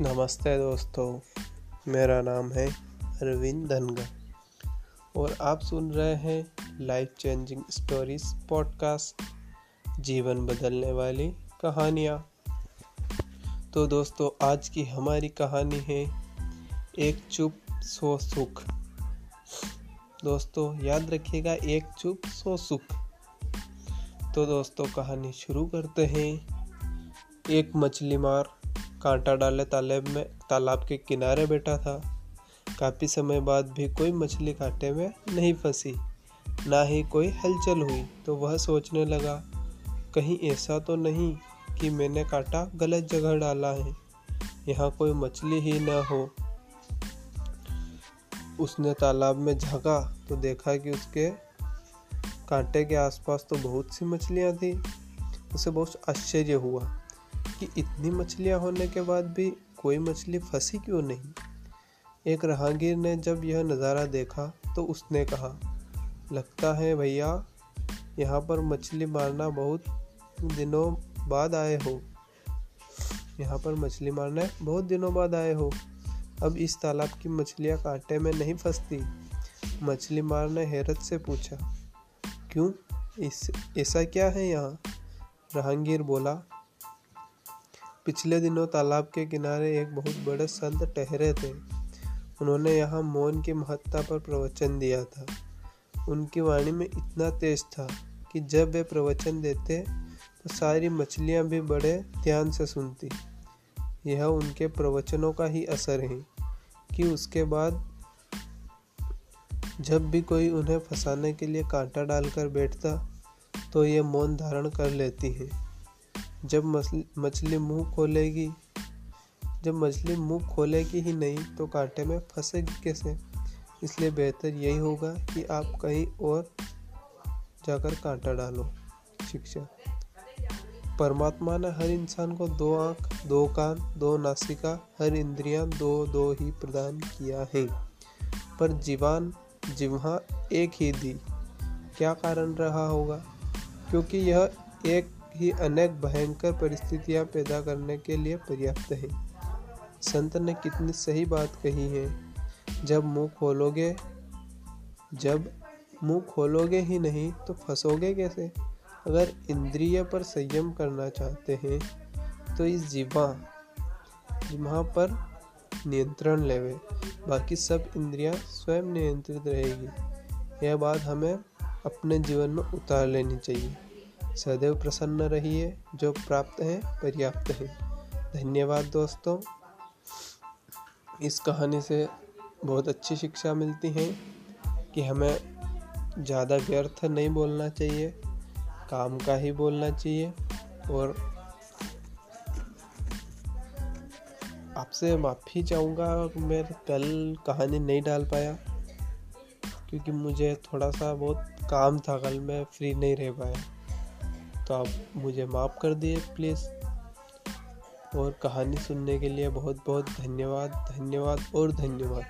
नमस्ते दोस्तों, मेरा नाम है अरविंद धनगर और आप सुन रहे हैं लाइफ चेंजिंग स्टोरीज पॉडकास्ट जीवन बदलने वाली कहानियाँ। तो दोस्तों, आज की हमारी कहानी है एक चुप सो सुख। दोस्तों, याद रखिएगा, एक चुप सो सुख। तो दोस्तों, कहानी शुरू करते हैं। एक मछली मार कांटा डाले तालाब में, तालाब के किनारे बैठा था। काफ़ी समय बाद भी कोई मछली कांटे में नहीं फंसी, ना ही कोई हलचल हुई तो वह सोचने लगा, कहीं ऐसा तो नहीं कि मैंने कांटा गलत जगह डाला है, यहाँ कोई मछली ही ना हो। उसने तालाब में झांका तो देखा कि उसके कांटे के आसपास तो बहुत सी मछलियाँ थी। उसे बहुत आश्चर्य हुआ कि इतनी मछलियाँ होने के बाद भी कोई मछली फंसी क्यों नहीं? एक राहगीर ने जब यह नज़ारा देखा तो उसने कहा, लगता है भैया, यहाँ पर मछली मारना बहुत दिनों बाद आए हो। यहाँ पर मछली मारना बहुत दिनों बाद आए हो। अब इस तालाब की मछलियाँ कांटे में नहीं फंसती। मछली मार ने हैरत से पूछा, क्यों? इस, ऐसा क्या है यहाँ? राहगीर बोला पिछले दिनों तालाब के किनारे एक बहुत बड़े संत ठहरे थे। उन्होंने यहाँ मौन की महत्ता पर प्रवचन दिया था। उनकी वाणी में इतना तेज था कि जब वे प्रवचन देते तो सारी मछलियाँ भी बड़े ध्यान से सुनती। यह उनके प्रवचनों का ही असर है कि उसके बाद जब भी कोई उन्हें फंसाने के लिए कांटा डालकर बैठता तो ये मौन धारण कर लेती हैं। जब मछली मुँह खोलेगी। जब मछली मुँह खोलेगी ही नहीं तो कांटे में फंसेगी कैसे? इसलिए बेहतर यही होगा कि आप कहीं और जाकर कांटा डालो। शिक्षा। परमात्मा ने हर इंसान को दो आँख, दो कान, दो नासिका, हर इंद्रियाँ दो दो ही प्रदान किया है। पर जीवान जिम्हा एक ही दी। क्या कारण रहा होगा? क्योंकि यह एक ही अनेक भयंकर परिस्थितियाँ पैदा करने के लिए पर्याप्त है। संत ने कितनी सही बात कही है। जब मुँह खोलोगे, जब मुँह खोलोगे ही नहीं तो फंसोगे कैसे? अगर इंद्रिय पर संयम करना चाहते हैं तो इस जीवा जिम्हा पर नियंत्रण लेवे। बाकी सब इंद्रियाँ स्वयं नियंत्रित रहेगी। यह बात हमें अपने जीवन में उतार लेनी चाहिए। सदैव प्रसन्न रहिए, जो प्राप्त है, पर्याप्त है। धन्यवाद दोस्तों। इस कहानी से बहुत अच्छी शिक्षा मिलती है कि हमें ज़्यादा व्यर्थ नहीं बोलना चाहिए, काम का ही बोलना चाहिए और आपसे माफ़ी चाहूँगा मैं कल कहानी नहीं डाल पाया, क्योंकि मुझे थोड़ा सा बहुत काम था, कल मैं फ्री नहीं रह पाया। तो आप मुझे माफ़ कर दिए प्लीज़ और कहानी सुनने के लिए बहुत बहुत धन्यवाद धन्यवाद और धन्यवाद।